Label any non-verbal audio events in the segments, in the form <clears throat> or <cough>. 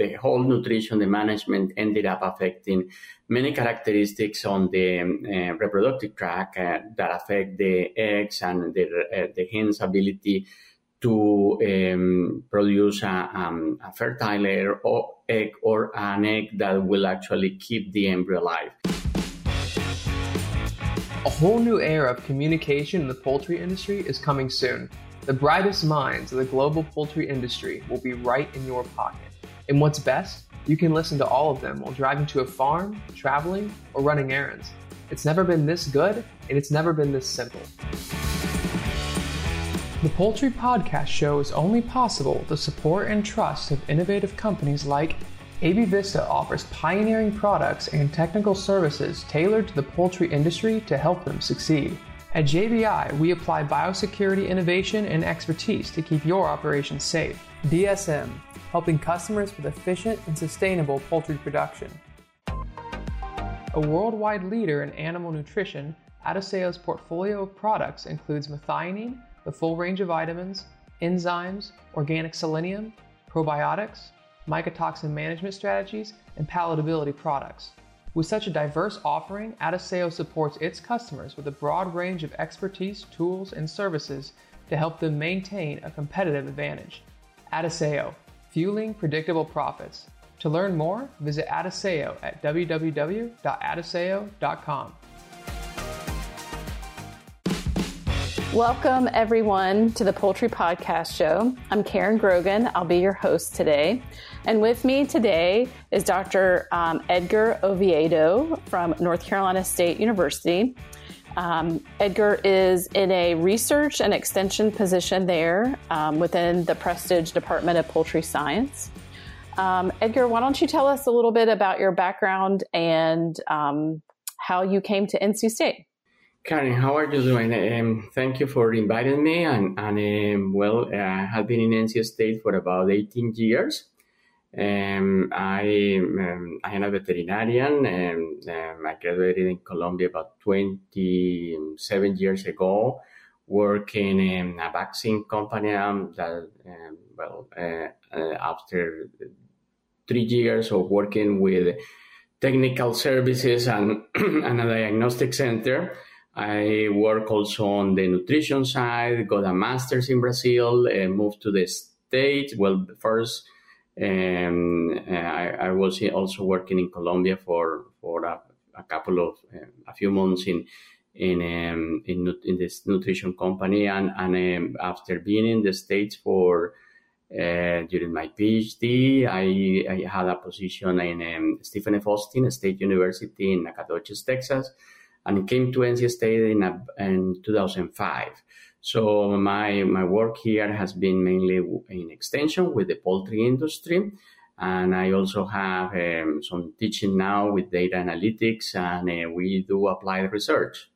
the whole nutrition, the management ended up affecting many characteristics on the uh, reproductive tract uh, that affect the eggs and the, uh, the hen's ability to um, produce a, um, a fertile or egg or an egg that will actually keep the embryo alive. A whole new era of communication in the poultry industry is coming soon. The brightest minds of the global poultry industry will be right in your pocket. And what's best? You can listen to all of them while driving to a farm, traveling, or running errands. It's never been this good, and it's never been this simple. The Poultry Podcast Show is only possible with the support and trust of innovative companies like AB Vista offers pioneering products and technical services tailored to the poultry industry to help them succeed. At JBI, we apply biosecurity innovation and expertise to keep your operations safe. DSM, helping customers with efficient and sustainable poultry production. A worldwide leader in animal nutrition, Adisseo's portfolio of products includes methionine, the full range of vitamins, enzymes, organic selenium, probiotics, mycotoxin management strategies, and palatability products. With such a diverse offering, Adisseo supports its customers with a broad range of expertise, tools, and services to help them maintain a competitive advantage. Adisseo, fueling predictable profits. To learn more, visit Adisseo at www.adisseo.com. Welcome, everyone, to the Poultry Podcast Show. I'm Karen Grogan. I'll be your host today. And with me today is Dr. Um, Edgar Oviedo from North Carolina State University. Um, Edgar is in a research and extension position there um, within the Prestage Department of Poultry Science. Um, Edgar, why don't you tell us a little bit about your background and um, how you came to NC State? Karen, how are you doing? Um, thank you for inviting me. And, and um, well, I have been in NC State for about 18 years. Um, I, um, I am a veterinarian and um, I graduated in Colombia about 27 years ago, working in a vaccine company um, that, well, uh, after three years of working with technical services and, <clears throat> and a diagnostic center, I work also on the nutrition side, got a master's in Brazil, uh, moved to the States. Well, first, um, uh, I, I, was also working in Colombia for, for a, a couple of, uh, a few months in, in, um, in, in, this nutrition company. And, and um, after being in the States for, uh, during my PhD, I, I, had a position in um, Stephen F. Austin State University in Nacogdoches, Texas and came to NC State in, a, in 2005. So my, my work here has been mainly in extension with the poultry industry. And I also have um, some teaching now with data analytics and uh, we do applied research.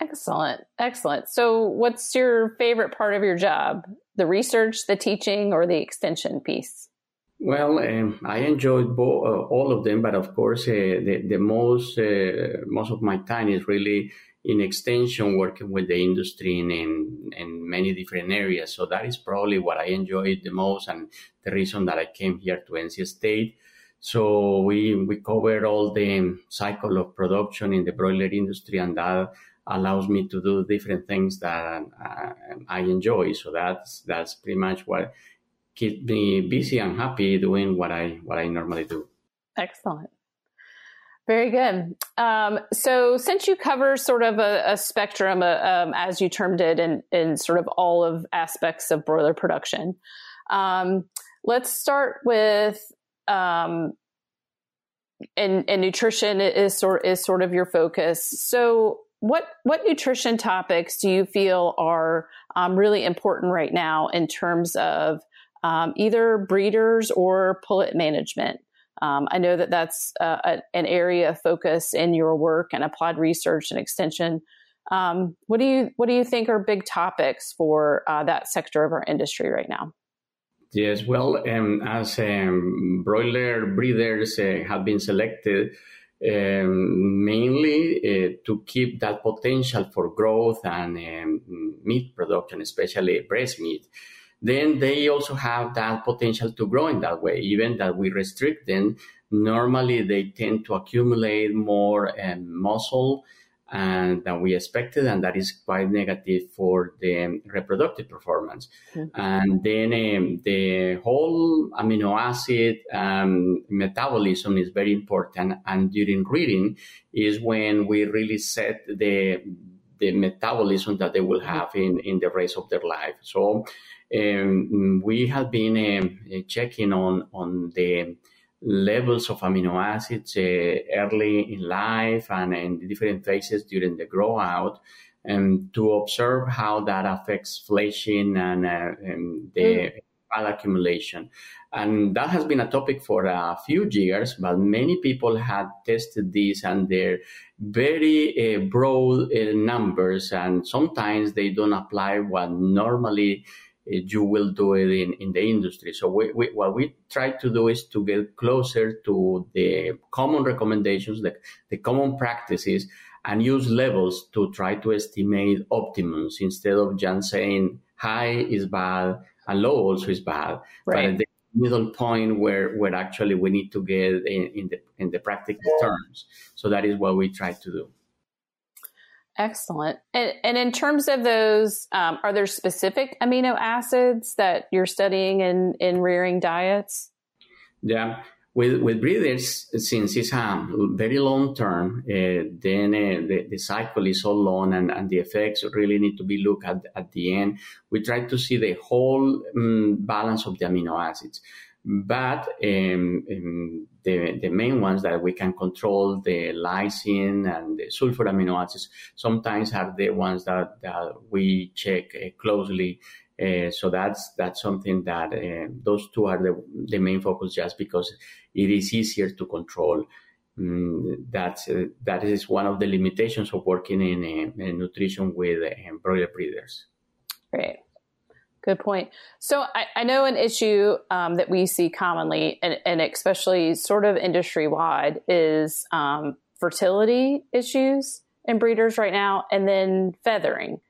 Excellent. Excellent. So what's your favorite part of your job? The research, the teaching, or the extension piece? Well, um, I enjoyed bo- uh, all of them, but of course, uh, the, the most uh, most of my time is really in extension, working with the industry in, in, in many different areas. So that is probably what I enjoyed the most, and the reason that I came here to NC State. So we we cover all the cycle of production in the broiler industry, and that allows me to do different things that uh, I enjoy. So that's that's pretty much what keeps me busy and happy doing what I what I normally do. Excellent. Very good. Um, so, since you cover sort of a, a spectrum, uh, um, as you termed it, in, in sort of all of aspects of broiler production, um, let's start with um, and, and nutrition is sort is sort of your focus. So, what what nutrition topics do you feel are um, really important right now in terms of um, either breeders or pullet management. Um, I know that that's uh, a, an area of focus in your work and applied research and extension. Um, what do you what do you think are big topics for uh, that sector of our industry right now? Yes, well, um, as um, broiler breeders uh, have been selected um, mainly uh, to keep that potential for growth and um, meat production, especially breast meat. Then they also have that potential to grow in that way. Even that we restrict them, normally they tend to accumulate more um, muscle and than we expected, and that is quite negative for the reproductive performance. Mm-hmm. And then um, the whole amino acid um, metabolism is very important, and during rearing is when we really set the the metabolism that they will mm-hmm. have in, in the rest of their life. So um, we have been um, checking on on the levels of amino acids uh, early in life and in different phases during the grow out um, to observe how that affects fleshing and, uh, and the mm. accumulation. And that has been a topic for a few years, but many people had tested this and they're very uh, broad uh, numbers, and sometimes they don't apply what normally Eh, you will do it in, in the industry. So we, we, what we try to do is to get closer to the common recommendations, the, the common practices, and use levels to try to estimate optimums instead of just saying high is bad and low also is bad. Right. But the middle point where, where actually we need to get in, in the in the practical terms. So that is what we try to do. Excellent. And, and in terms of those, um, are there specific amino acids that you're studying in, in rearing diets? Yeah. With, with breeders, since it's a very long term, uh, then uh, the, the cycle is so long and, and the effects really need to be looked at at the end. We try to see the whole um, balance of the amino acids. But um, um, the, the main ones that we can control, the lysine and the sulfur amino acids, sometimes are the ones that, that we check uh, closely. Uh, so that's that's something that uh, those two are the, the main focus, just because it is easier to control. Mm, that's uh, that is one of the limitations of working in, uh, in nutrition with uh, broiler breeders. Great. Good point. So I, I know an issue um, that we see commonly, and, and especially sort of industry wide, is um, fertility issues in breeders right now, and then feathering.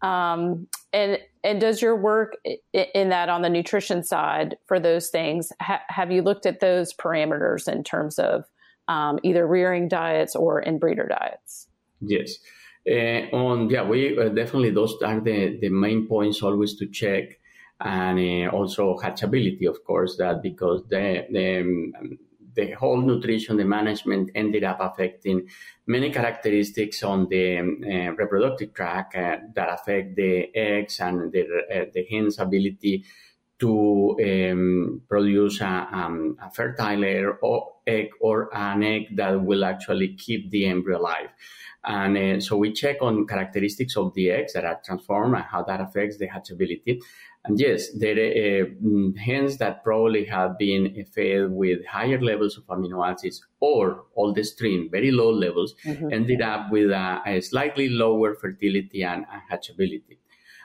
Um, and and does your work in that on the nutrition side for those things? Ha- have you looked at those parameters in terms of um, either rearing diets or in breeder diets? Yes. Uh, on yeah, we uh, definitely those are the the main points always to check, and uh, also hatchability, of course, that because the the um, the whole nutrition, the management ended up affecting many characteristics on the uh, reproductive tract uh, that affect the eggs and the, uh, the hen's ability to um, produce a, um, a fertile or egg or an egg that will actually keep the embryo alive. And uh, so we check on characteristics of the eggs that are transformed and how that affects the hatchability. And yes, there are uh, hens that probably have been fed with higher levels of amino acids or all the stream, very low levels, mm-hmm. ended up with a, a, slightly lower fertility and, and hatchability.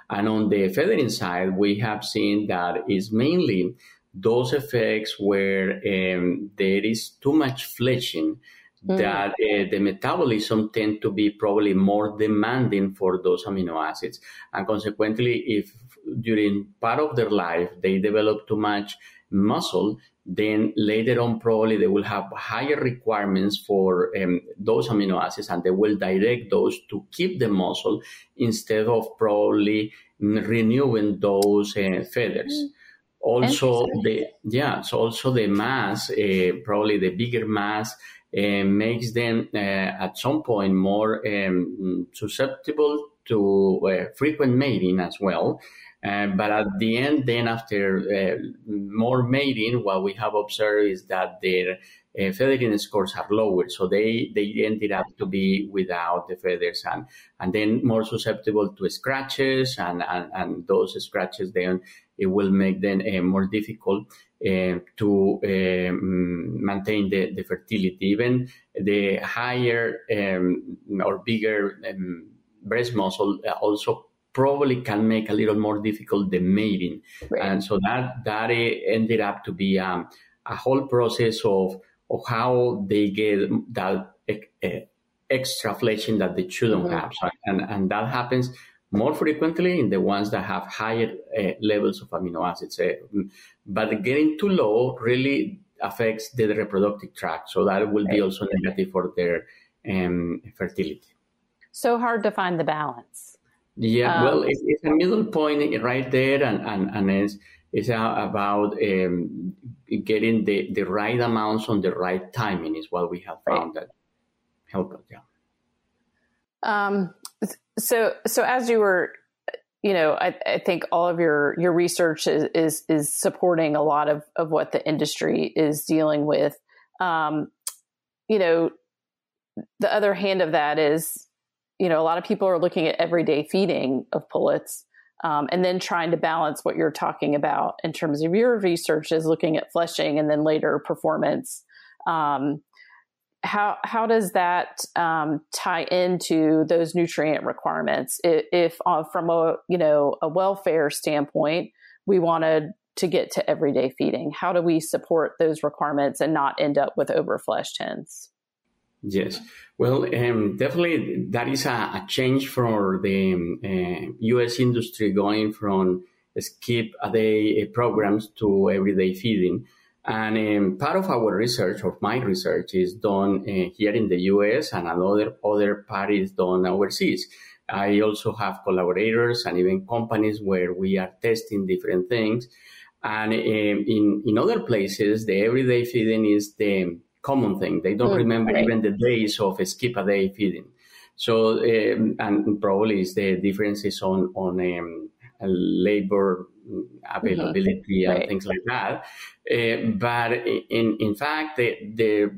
And on the feathering side, we have seen that is mainly those effects where um, there is too much fleshing mm. that uh, the metabolism tend to be probably more demanding for those amino acids and consequently if during part of their life they develop too much muscle then later on probably they will have higher requirements for um, those amino acids and they will direct those to keep the muscle instead of probably renewing those uh, feathers mm. Also the yeah so also the mass uh, probably the bigger mass uh, makes them uh, at some point more um, susceptible to uh, frequent mating as well. But at the end, then after uh, more mating, what we have observed is that their uh, feathering scores are lower, so they they ended up to be without the feathers and and then more susceptible to scratches and and, and those scratches then it will make them uh, more difficult uh, to um, maintain the, the fertility. Even the higher um, or bigger um, breast muscle also probably can make a little more difficult the mating. Right. And so that that ended up to be um, a whole process of of how they get that uh, extra fleshing that they shouldn't mm-hmm. have. So, and and that happens more frequently in the ones that have higher uh, levels of amino acids. Uh, but getting too low really affects the reproductive tract, so that will be also negative for their um, fertility. So hard to find the balance. Yeah, um, well, it's, it's, a middle point right there, and and, and it's, it's about um, getting the, the right amounts on the right timing is what we have found right. that help us. Yeah. Um. So so as you were, you know, I, I think all of your your research is, is is supporting a lot of of what the industry is dealing with. Um, you know, the other hand of that is you know, a lot of people are looking at everyday feeding of pullets um, and then trying to balance what you're talking about in terms of your research is looking at fleshing and then later performance. Um, how how does that um, tie into those nutrient requirements? If, if uh, from a you know a welfare standpoint, we wanted to get to everyday feeding, how do we support those requirements and not end up with overfleshed hens? Yes, well, um, definitely that is a, a change for the um, uh, U.S. industry going from skip a day uh, programs to everyday feeding. And um, part of our research, of my research, is done uh, here in the U.S. and another other part is done overseas. I also have collaborators and even companies where we are testing different things. And um, in in other places, the everyday feeding is the common thing. They don't mm, remember right. even the days of skip a day feeding. So, um, and probably it's the differences on, on um, labor availability and things like that. Uh, but in, in fact, the, the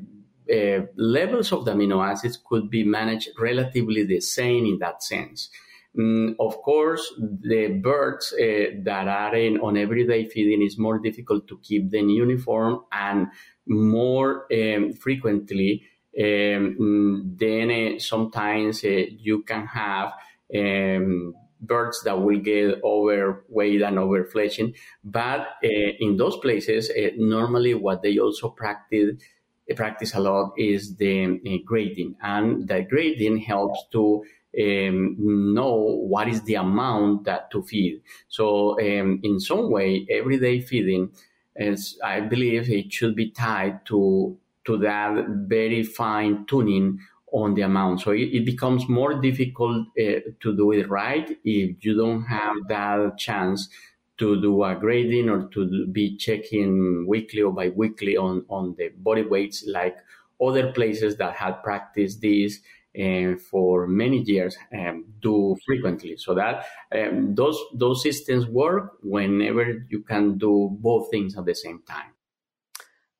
uh, levels of the amino acids could be managed relatively the same in that sense. Mm, of course, the birds uh, that are in, on everyday feeding is more difficult to keep them uniform and more um, frequently, um, then sometimes you can have um, birds that will get overweight and overfleshing. But uh, in those places, uh, normally what they also practice practice a lot is the uh, grading, and the grading helps to um, know what is the amount that to feed. So um, in some way, everyday feeding is, I believe it should be tied to to that very fine tuning on the amount. So it, it becomes more difficult uh, to do it right if you don't have that chance to do a grading or to be checking weekly or bi-weekly on, on the body weights like other places that had practiced this uh, for many years um, do frequently. So that um, those those systems work whenever you can do both things at the same time.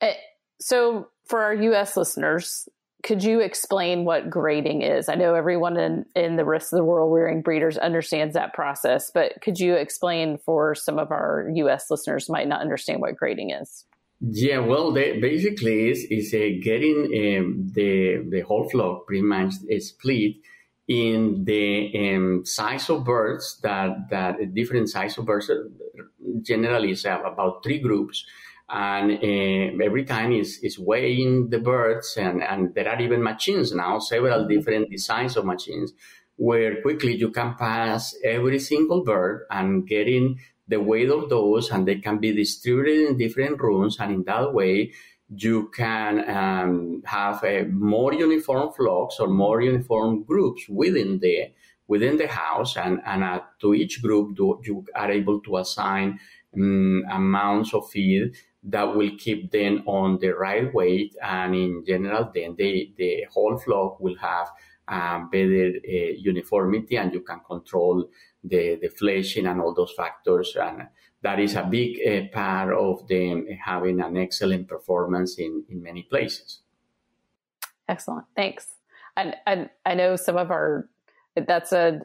Uh, so for our U.S. listeners, could you explain what grading is? I know everyone in, in the rest of the world rearing breeders understands that process, but could you explain for some of our U.S. listeners might not understand what grading is? Yeah, well, they, basically is is uh, getting um, the the whole flock pretty much split in the um, size of birds that that different size of birds generally is about three groups and uh, every time is is weighing the birds and and there are even machines now several mm-hmm. different designs of machines where quickly you can pass every single bird and getting the weight of those and they can be distributed in different rooms and in that way you can um, have a more uniform flocks or more uniform groups within the within the house and, and uh, to each group do, you are able to assign um, amounts of feed that will keep them on the right weight and in general then the, the whole flock will have um, better uh, uniformity and you can control the, the fleshing and all those factors. And that is a big uh, part of them having an excellent performance in, in many places. Excellent. Thanks. And, and I know some of our, that's a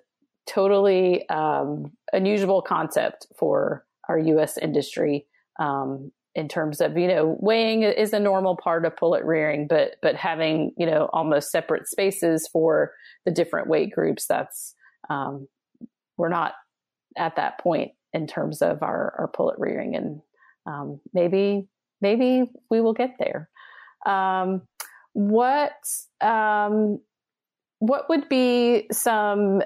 totally um, unusual concept for our U.S. industry. Um, in terms of you know weighing is a normal part of pullet rearing but but having you know almost separate spaces for the different weight groups that's um, we're not at that point in terms of our, our pullet rearing and um, maybe maybe we will get there. Um, what um, what would be some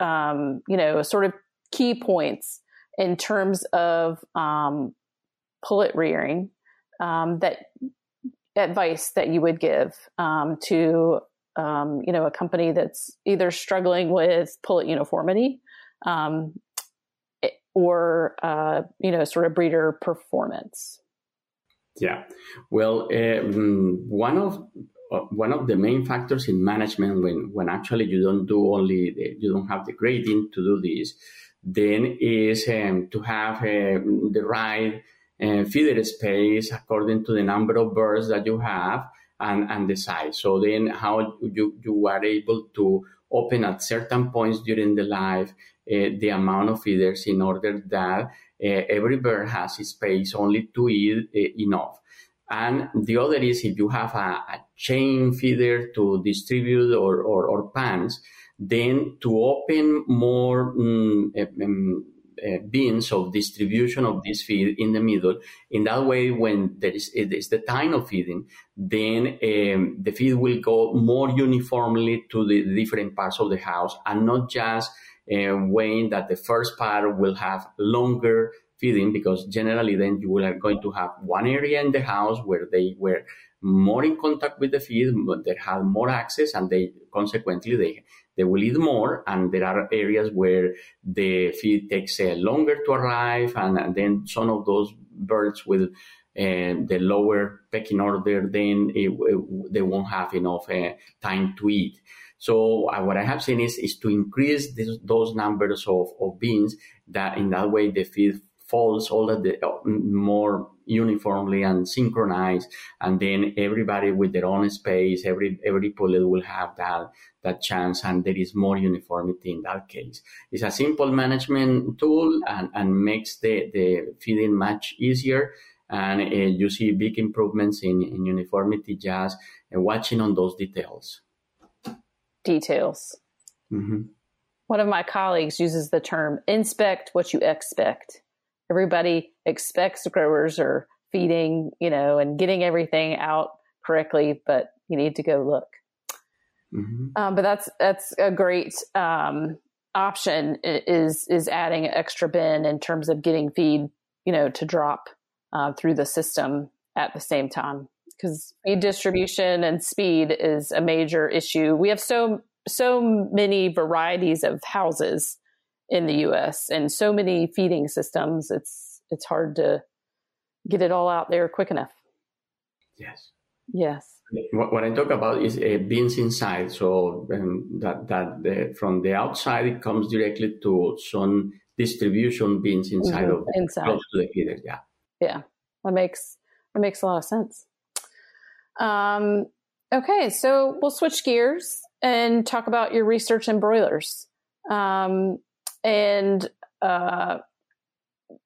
um, you know, sort of key points in terms of um, pullet rearing um, that advice that you would give um, to um, you know a company that's either struggling with pullet uniformity um, or uh, you know sort of breeder performance? Yeah. Well um, one of uh, one of the main factors in management when when actually you don't do only the, you don't have the grading to do this then is um, to have uh, the right uh, feeder space according to the number of birds that you have and, and the size. So then how you, you are able to open at certain points during the life uh, the amount of feeders in order that uh, every bird has space only to eat uh, enough. And the other is if you have a, a chain feeder to distribute or, or, or pans, then to open more um, um, uh, bins of distribution of this feed in the middle. In that way, when there is, it is the time of feeding, then um, the feed will go more uniformly to the different parts of the house and not just uh, weighing that the first part will have longer feeding because generally then you are going to have one area in the house where they were more in contact with the feed, they have more access and they consequently they they will eat more. And there are areas where the feed takes uh, longer to arrive. And, and, then some of those birds will, uh, the lower pecking order, then it, it, they won't have enough uh, time to eat. So uh, what I have seen is, is to increase this, those numbers of, of bins that in that way the feed falls all the uh, more uniformly and synchronized and then everybody with their own space every every pullet will have that that chance and there is more uniformity in that case. It's a simple management tool and, and makes the, the feeding much easier and uh, you see big improvements in, in uniformity just uh, watching on those details. Details. Mm-hmm. one of my colleagues uses the term inspect what you expect everybody expects growers are feeding, you know, and getting everything out correctly, but you need to go look. Mm-hmm. Um, but that's that's a great um, option is is adding an extra bin in terms of getting feed, you know, to drop uh, through the system at the same time because feed distribution and speed is a major issue. We have so so many varieties of houses in the U.S. and so many feeding systems. It's it's hard to get it all out there quick enough. Yes. Yes. What, what I talk about is uh, bins inside. So um, that that the, from the outside it comes directly to some distribution beans inside mm-hmm. of inside. close to the feeder. Yeah. Yeah, that makes that makes a lot of sense. Um, okay, so we'll switch gears and talk about your research in broilers. Um, and uh,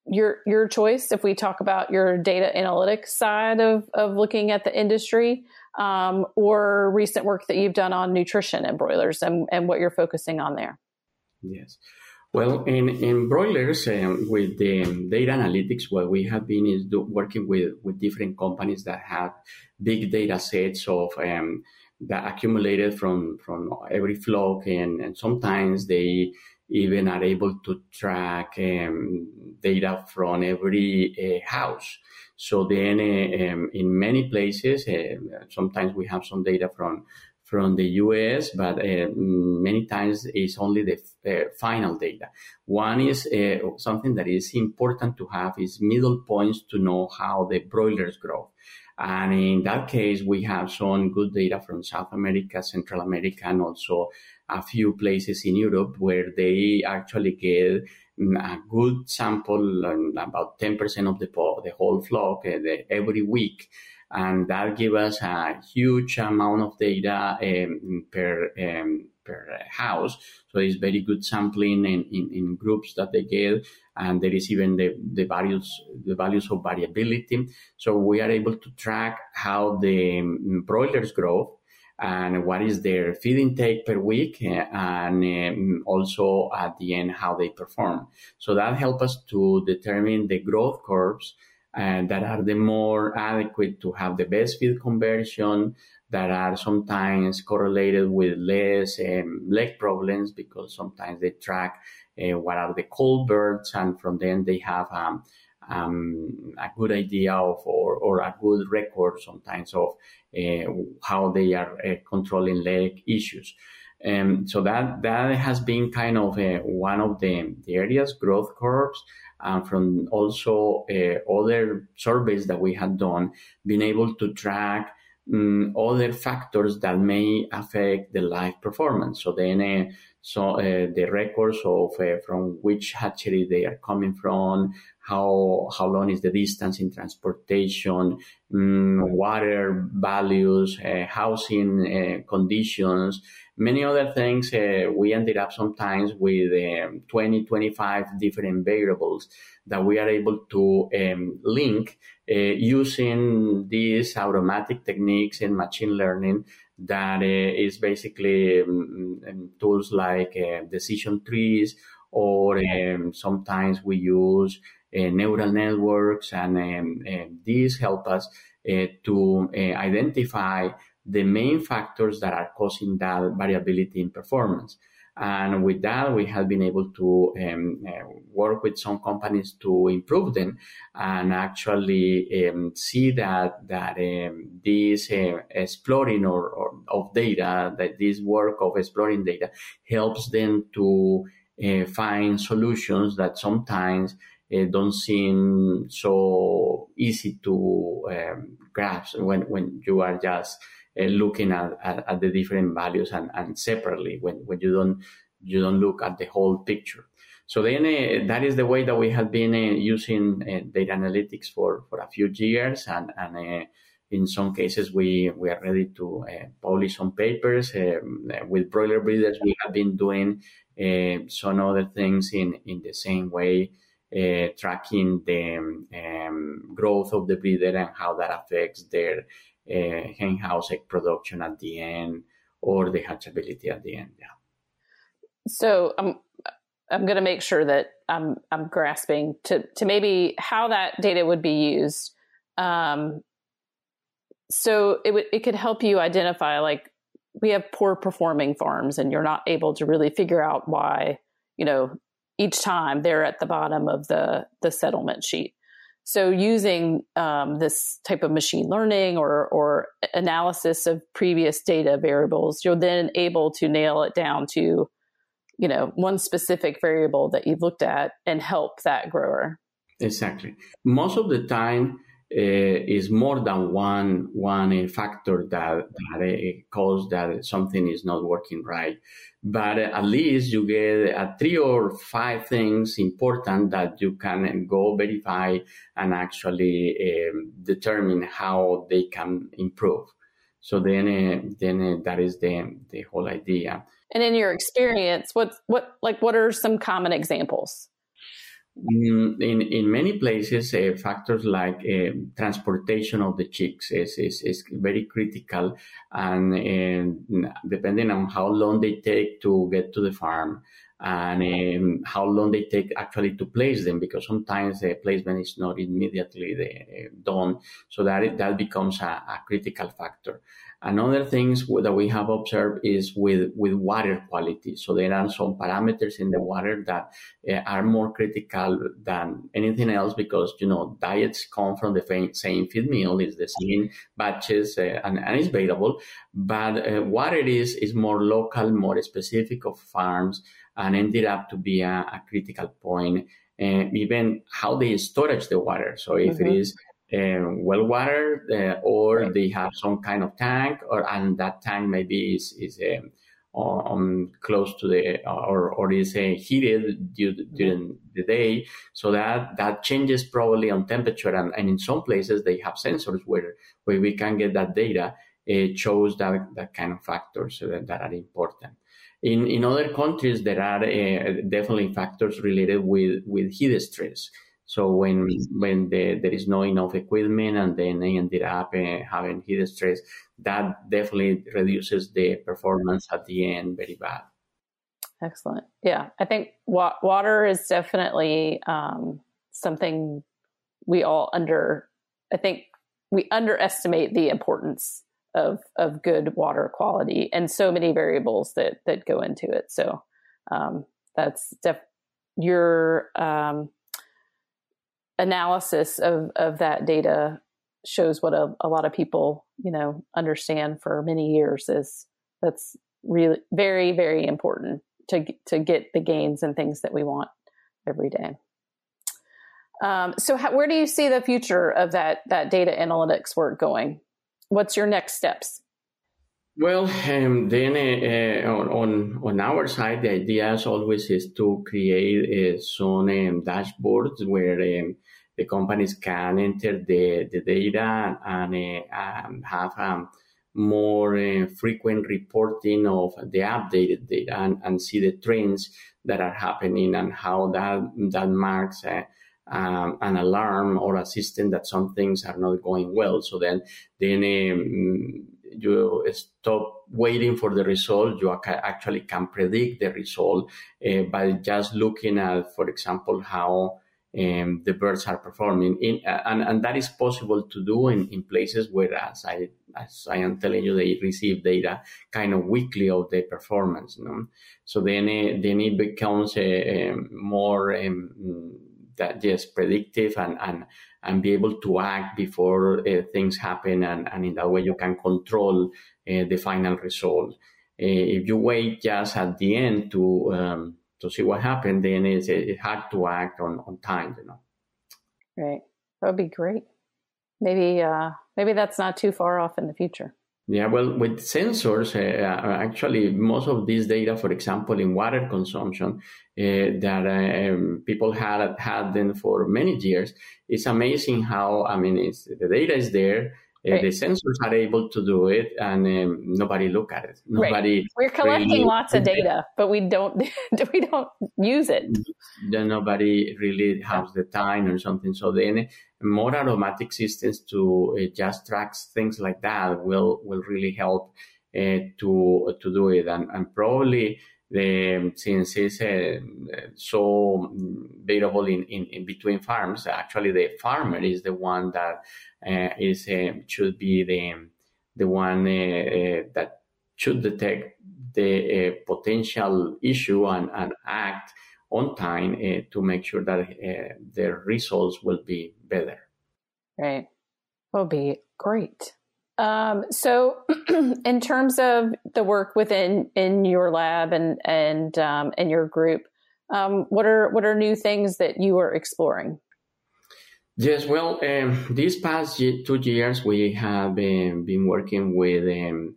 your your choice if we talk about your data analytics side of of looking at the industry um, or recent work that you've done on nutrition and broilers and, and what you're focusing on there. Yes. Well in, in broilers um, with the data analytics what we have been is do, working with with different companies that have big data sets of um, that accumulated from from every flock and, and sometimes they even are able to track um, data from every uh, house. So then, uh, um, in many places, uh, sometimes we have some data from from the US, but uh, many times it's only the uh, final data. One is uh, something that is important to have is middle points to know how the broilers grow. And in that case, we have some good data from South America, Central America, and also a few places in Europe where they actually get mm, a good sample, about 10% of the, the whole flock uh, every week. And that gives us a huge amount of data um, per, um, per house. So it's very good sampling in, in, in, groups that they get. And there is even the, the values, the values of variability. So we are able to track how the mm, broilers grow and what is their feed intake per week and um, also at the end how they perform. So that helps us to determine the growth curves and that are the more adequate to have the best feed conversion that are sometimes correlated with less um, leg problems because sometimes they track uh, what are the cold birds and from then they have um, um, a good idea of or, or a good record sometimes of uh, how they are uh, controlling leg issues. Um, so that that has been kind of uh, one of the, the areas growth curves and from also uh, other surveys that we had done, being able to track um, other factors that may affect the live performance. So then, uh, so uh, the records of uh, from which hatchery they are coming from, how how long is the distance in transportation, um, water values, uh, housing uh, conditions, many other things. Uh, we ended up sometimes with um, 20, 25 different variables that we are able to um, link uh, using these automatic techniques in machine learning that uh, is basically um, um tools like uh, decision trees or um, sometimes we use neural networks and um, these help us uh, to uh, identify the main factors that are causing that variability in performance. And with that, we have been able to um, uh, work with some companies to improve them and actually um, see that that um, this uh, exploring or, or, of data, that this work of exploring data helps them to uh, find solutions that sometimes don't seem so easy to um, grasp when when you are just uh, looking at, at, at, the different values and, and separately when, when you don't you don't look at the whole picture. So then uh, that is the way that we have been uh, using uh, data analytics for, for a few years, and, and in some cases we, we are ready to publish some papers. With broiler breeders, we have been doing some other things in, in the same way. Tracking the um, growth of the breeder and how that affects their uh, hen house egg production at the end or the hatchability at the end. Yeah. So I'm I'm going to make sure that I'm I'm grasping to to maybe how that data would be used. Um, so it would it could help you identify like we have poor performing farms and you're not able to really figure out why you know each time they're at the bottom of the the settlement sheet so using um, this type of machine learning or, or analysis of previous data variables, you're then able to nail it down to, you know, one specific variable that you've looked at and help that grower. Exactly. Most of the time, is more than one one uh, factor that that uh, cause that something is not working right. But at least you get uh, three or five things important that you can go verify and actually um, determine how they can improve. So then, uh, then uh, that is the the whole idea. And in your experience, what what like what are some common examples? In in many places, uh, factors like uh, transportation of the chicks is, is, is very critical, and, and, depending on how long they take to get to the farm and um, how long they take actually to place them, because sometimes the placement is not immediately uh, done, so that that becomes a, a critical factor. Another things that we have observed is with, with water quality. So there are some parameters in the water that uh, are more critical than anything else because, you know, diets come from the same feed mill, it's the same batches uh, and, and it's available. But uh, water is, is more local, more specific of farms and ended up to be a, a critical point. And even how they storage the water. So if mm-hmm. it is um, well water uh, or right. they have some kind of tank or and that tank maybe is is um, on close to the or or is uh, heated due, during the day. So that that changes probably on temperature and, and in some places they have sensors where where we can get that data it shows that that kind of factors that, that are important. In in other countries there are uh, definitely factors related with with heat stress so when when the, there is no enough equipment and then they ended up uh, having heat stress, that definitely reduces the performance at the end very bad. Excellent. Yeah, I think wa- water is definitely um, something we all under, I think we underestimate the importance of of good water quality and so many variables that that go into it. So um, that's def- your um, analysis of of that data shows what a, a lot of people you know understand for many years is that's really very very important to to get the gains and things that we want every day. Um, so, how, where do you see the future of that that data analytics work going? What's your next steps? Well, um, then uh, on on our side, the idea as always is to create uh, some um, dashboards where um, the companies can enter the, the data and uh, um, have um, more uh, frequent reporting of the updated data and, and, see the trends that are happening and how that that marks uh, um, an alarm or a system that some things are not going well. So then, then um, you stop waiting for the result. You actually can predict the result uh, by just looking at, for example, how um, the birds are performing. In, uh, and, and that is possible to do in, in places where, as I, as I am telling you, they receive data kind of weekly of their performance. You know? So then, uh, then it becomes a, a more um, that predictive and, and, and be able to act before uh, things happen. And, and in that way, you can control uh, the final result. Uh, if you wait just at the end to, um, to see what happened, then it's, it's hard to act on, on time, you know. Right. That would be great. Maybe, uh, maybe that's not too far off in the future. Yeah, well, with sensors, uh, uh, actually, most of this data, for example, in water consumption, uh, that uh, um, people had had them for many years, it's amazing how I mean, the data is there, right. the sensors are able to do it and um, nobody look at it. Nobody right. we're collecting really lots of data but we don't <laughs> we don't use it. Then nobody really has the time or something. So then more automatic systems to uh, just track things like that will will really help uh, to to do it. And, and probably the, since it's uh, so variable in, in, in, between farms, actually the farmer is the one that uh, is uh, should be the the one uh, uh, that should detect the uh, potential issue and, and act on time to make sure that the results will be better. Right, will be great. Um, so, <clears throat> in terms of the work within in your lab and and um, and your group, um, what are what are new things that you are exploring? Yes, well, um, these past two years we have been, working with um,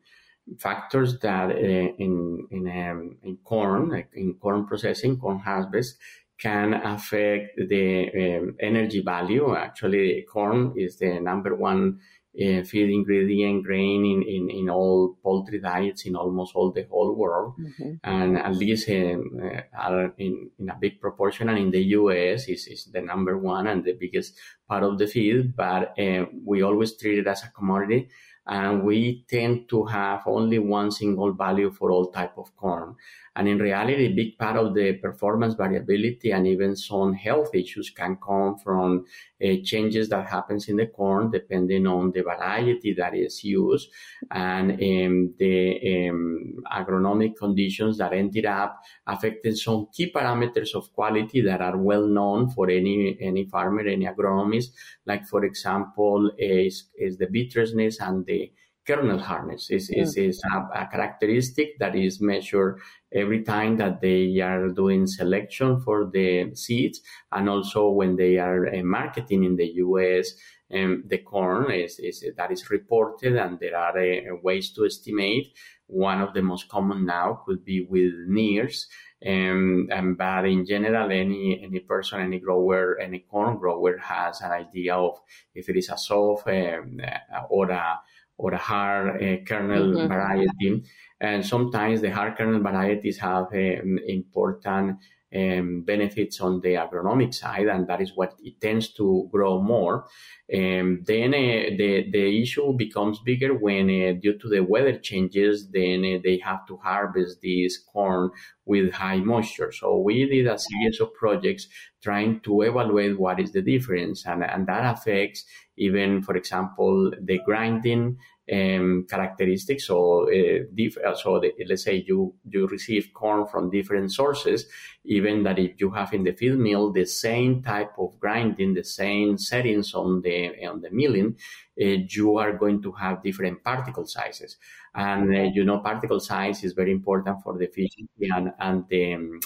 factors that uh, in in, um, in corn, like in corn processing, corn harvest, can affect the energy value. Actually, corn is the number one uh, feed ingredient grain in, in, in all poultry diets in almost all the whole world. Mm-hmm. And at least um, uh, are in, in a big proportion. And in the US is, is the number one and the biggest part of the feed. But uh, we always treat it as a commodity and we tend to have only one single value for all type of corn. And in reality, a big part of the performance variability and even some health issues can come from uh, changes that happens in the corn depending on the variety that is used and um, the um, agronomic conditions that ended up affecting some key parameters of quality that are well known for any any farmer, any agronomist. Like for example, is is the vitreousness and the kernel hardness is, mm. is, is a, a, characteristic that is measured every time that they are doing selection for the seeds and also when they are uh, marketing in the US um, the corn is, is, that is reported and there are uh, ways to estimate one of the most common now could be with NIRS um, and but in general, any any person, any grower, any corn grower has an idea of if it is a soft um, or a or a hard uh, kernel mm-hmm. variety. And sometimes the hard kernel varieties have um, important um, benefits on the agronomic side, and that is what it tends to grow more. Um, then uh, the the issue becomes bigger when, uh, due to the weather changes, then uh, they have to harvest this corn with high moisture. So we did a series of projects trying to evaluate what is the difference, and and that affects even, for example, the grinding um, characteristics. So, uh, diff- so the, let's say you you receive corn from different sources, even that if you have in the feed mill the same type of grinding, the same settings on the on the milling, uh, you are going to have different particle sizes, and uh, you know particle size is very important for the efficiency and and the um,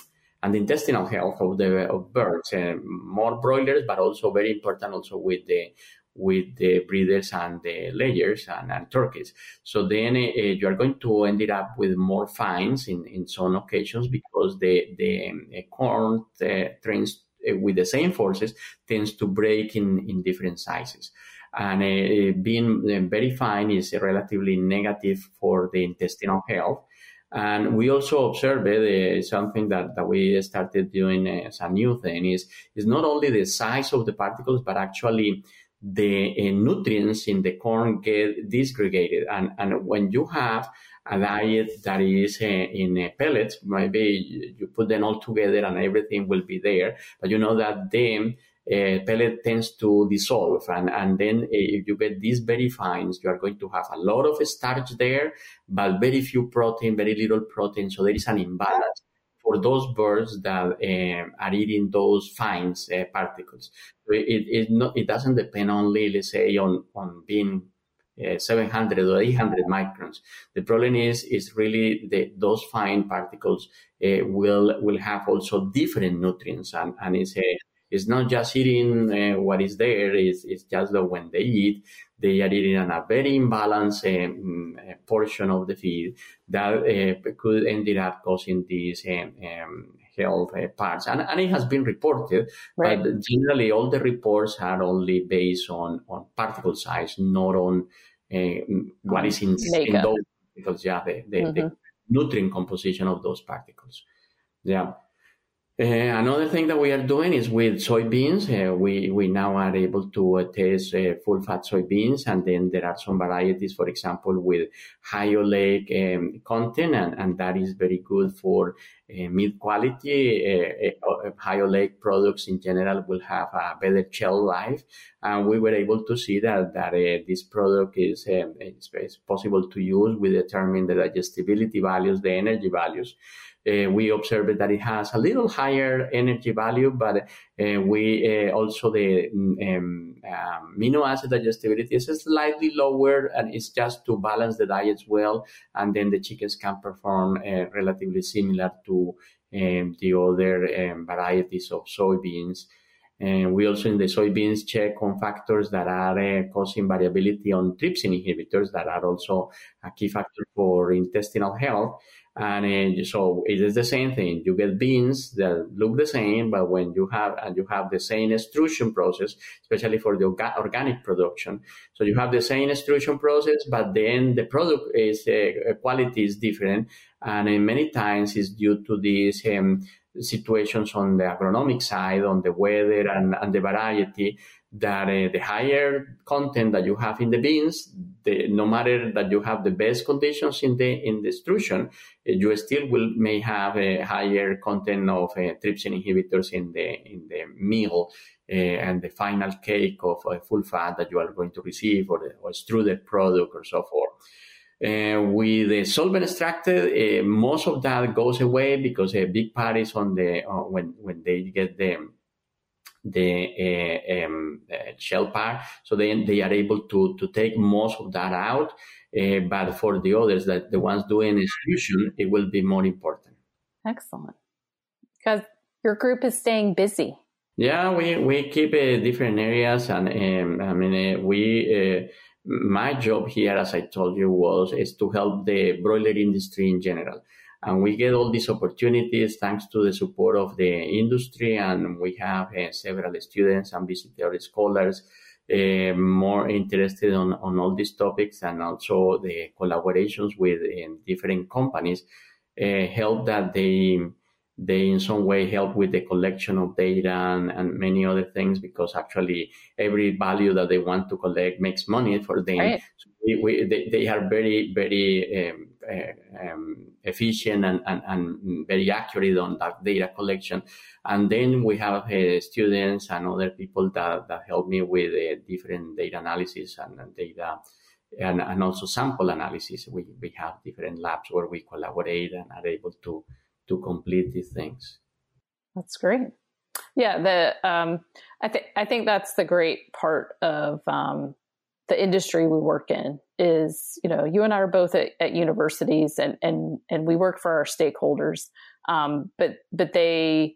and the intestinal health of the of birds, uh, more broilers, but also very important also with the with the breeders and the layers and, and turkeys. So then uh, you are going to end up with more fines in, in some occasions because the, the uh, corn uh, trains uh, with the same forces tends to break in, in different sizes. And uh, being very fine is relatively negative for the intestinal health. And we also observed uh, something that, that we started doing as a new thing is, is not only the size of the particles, but actually the uh, nutrients in the corn get disgregated. And, and when you have a diet that is uh, in uh, pellets, maybe you put them all together and everything will be there. But you know that then pellet tends to dissolve. And, and then if you get these very fines, you are going to have a lot of starch there, but very few protein, very little protein. So there is an imbalance for those birds that uh, are eating those fine uh, particles. it, it, not, it doesn't depend only, let's say, on, on being uh, 700 or 800 microns. The problem is, is really the, those fine particles uh, will, will have also different nutrients and, and it's, uh, it's not just eating uh, what is there, it's, it's just that when they eat, they are eating a very imbalanced um, portion of the feed that uh, could end up causing these um, um, health uh, parts. And, and it has been reported, right. but generally all the reports are only based on, on particle size, not on uh, what is in, in, those particles, yeah, the, the, mm-hmm. the nutrient composition of those particles. Yeah. Uh, another thing that we are doing is with soybeans. Uh, we we now are able to uh, test uh, full fat soybeans, and then there are some varieties, for example, with high oleic um, content, and, and that is very good for uh, meat quality. Uh, high oleic products in general will have a better shelf life, and we were able to see that that this product is, um, is possible to use. We determine the digestibility values, the energy values. Uh, we observed that it has a little higher energy value, but uh, we uh, also the um, um, amino acid digestibility is slightly lower, and it's just to balance the diet well. And then the chickens can perform uh, relatively similar to um, the other um, varieties of soybeans. And we also in the soybeans check on factors that are uh, causing variability on trypsin inhibitors that are also a key factor for intestinal health. And uh, so it is the same thing. You get beans that look the same, but when you have and you have the same extrusion process, especially for the orga- organic production, so you have the same extrusion process, but then the product is uh, quality is different, and uh, many times is due to these um, situations on the agronomic side, on the weather and, and the variety that uh, the higher content that you have in the beans, the, no matter that you have the best conditions in the in the extrusion, uh, you still will may have a higher content of uh, trypsin inhibitors in the in the meal uh, and the final cake of full fat that you are going to receive, or, or extruded product, or so forth. Uh, with the solvent extracted, uh, most of that goes away because a big part is on the uh, when when they get the the uh, um, uh, shell part. So then they are able to, to take most of that out. Uh, but for the others, that the ones doing extrusion, it will be more important. Excellent. Because your group is staying busy. Yeah, we, we keep uh, different areas. And um, I mean, uh, we, uh, my job here, as I told you, was is to help the broiler industry in general. And we get all these opportunities thanks to the support of the industry. And we have uh, several students and visitor scholars uh, more interested on, on all these topics and also the collaborations with uh, different companies uh, help that they they in some way help with the collection of data and, and many other things because actually every value that they want to collect makes money for them. Right. So we, we, they, they, are very, very um, um, efficient and, and, and, very accurate on that data collection. And then we have uh, students and other people that, that help me with uh, different data analysis and, and data and, and also sample analysis. We, we have different labs where we collaborate and are able to to complete these things. That's great. Yeah, the um, I think I think that's the great part of um, the industry we work in is you know you and I are both at, at universities and and and we work for our stakeholders, um, but but they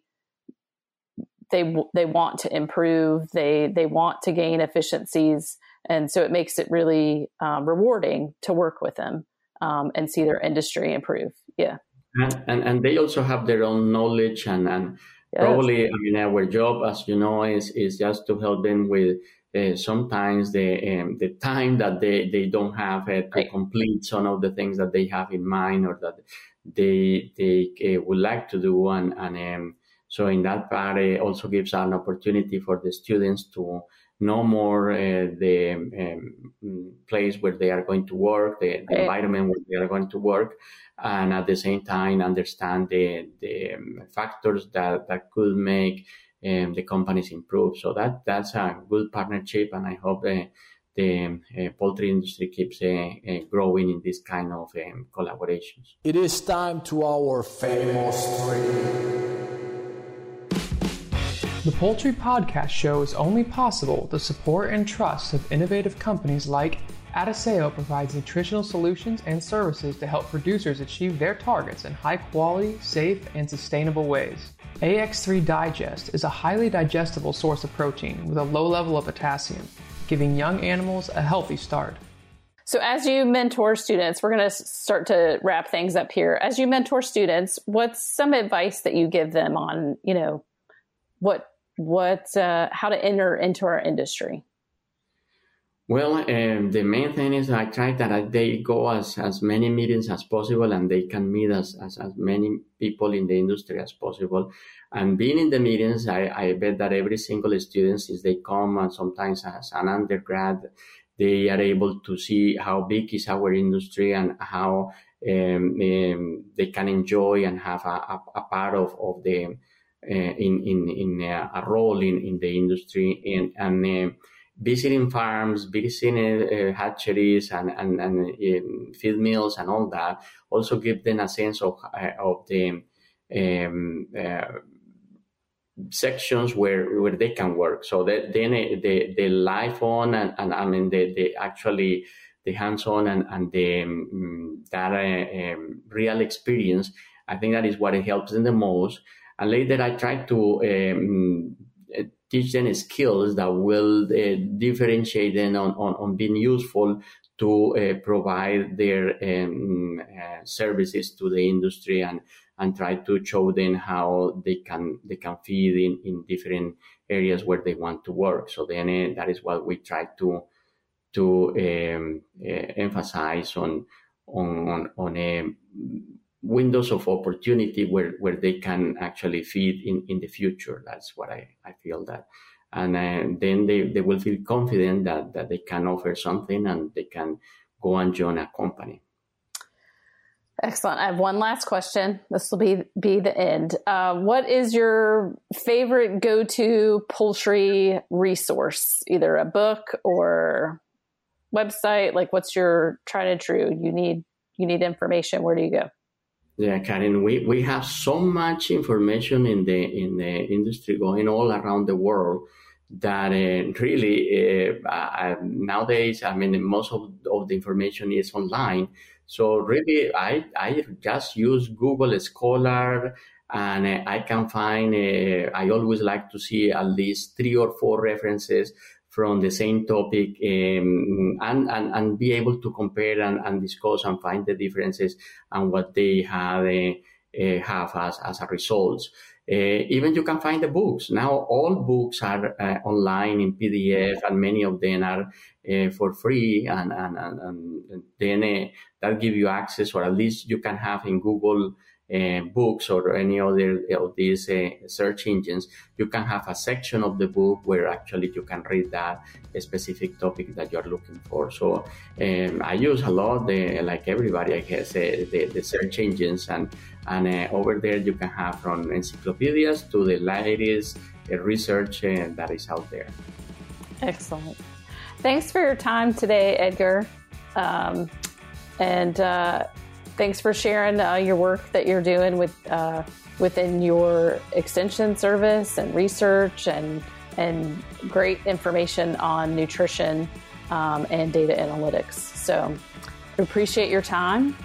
they they want to improve. They they want to gain efficiencies. And so it makes it really um, rewarding to work with them um, and see their industry improve. Yeah. And, and, and they also have their own knowledge and, and yes. probably I mean our job as you know is is just to help them with uh, sometimes the um, the time that they, they don't have uh, to right. complete some of the things that they have in mind or that they they uh, would like to do and and um, so in that part it also gives an opportunity for the students to know more uh, the um, place where they are going to work, the, the environment where they are going to work, and at the same time understand the, the um, factors that, that could make um, the companies improve. So that that's a good partnership, and I hope uh, the uh, poultry industry keeps uh, uh, growing in this kind of um, collaborations. It is time to our famous three. The Poultry Podcast Show is only possible with the support and trust of innovative companies like Adisseo provides nutritional solutions and services to help producers achieve their targets in high quality, safe, and sustainable ways. AX3 Digest is a highly digestible source of protein with a low level of potassium, giving young animals a healthy start. So, as you mentor students, we're going to start to wrap things up here. As you mentor students, what's some advice that you give them on, you know, what what uh, how to enter into our industry? Well, um, the main thing is I try that they go as, as many meetings as possible and they can meet as, as, as many people in the industry as possible. And being in the meetings, I, I bet that every single student, since they come and sometimes as an undergrad, they are able to see how big is our industry and how um, um, they can enjoy and have a, a, a part of, of the uh, in in in uh, a role in in the industry and and uh, visiting farms, visiting hatcheries and and, and feed mills and all that also give them a sense of of the um, sections where where they can work. So that then the the life on and, and I mean the the actually the hands-on and, and the um, that uh, um, real experience. I think that is what it helps them the most. And later I try to um, teach them skills that will uh, differentiate them on, on, on, being useful to uh, provide their um, uh, services to the industry and, and try to show them how they can they can feed in, in different areas where they want to work. So then uh, that is what we try to to um, uh, emphasize on on on, on a windows of opportunity where, where they can actually feed in, in the future. That's what I, I feel that. And uh, then they, they will feel confident that, that they can offer something and they can go and join a company. Excellent. I have one last question. This will be be the end. Uh, what is your favorite go to poultry resource? Either a book or website. Like, what's your tried and true? You need you need information. Where do you go? Yeah, Karen, we, we have so much information in the in the industry going all around the world that uh, really uh, uh, nowadays, I mean, most of, of the information is online. So really, I I just use Google Scholar, and uh, I can find. Uh, I always like to see at least three or four references from the same topic um, and, and, and be able to compare and, and discuss and find the differences and what they have, uh, uh, have as, as a result. Uh, even you can find the books. Now all books are uh, online in PDF and many of them are uh, for free and, and, and, and then uh, that give you access or at least you can have in Google uh, books or any other of these uh, search engines, you can have a section of the book where actually you can read that specific topic that you're looking for. So um, I use a lot, the, like everybody, I guess, uh, the, the search engines, and and uh, over there you can have from encyclopedias to the latest uh, research uh, that is out there. Excellent. Thanks for your time today, Edgar. Um, and thanks for sharing uh, your work that you're doing with uh, within your extension service and research and and great information on nutrition um, and data analytics. So appreciate your time.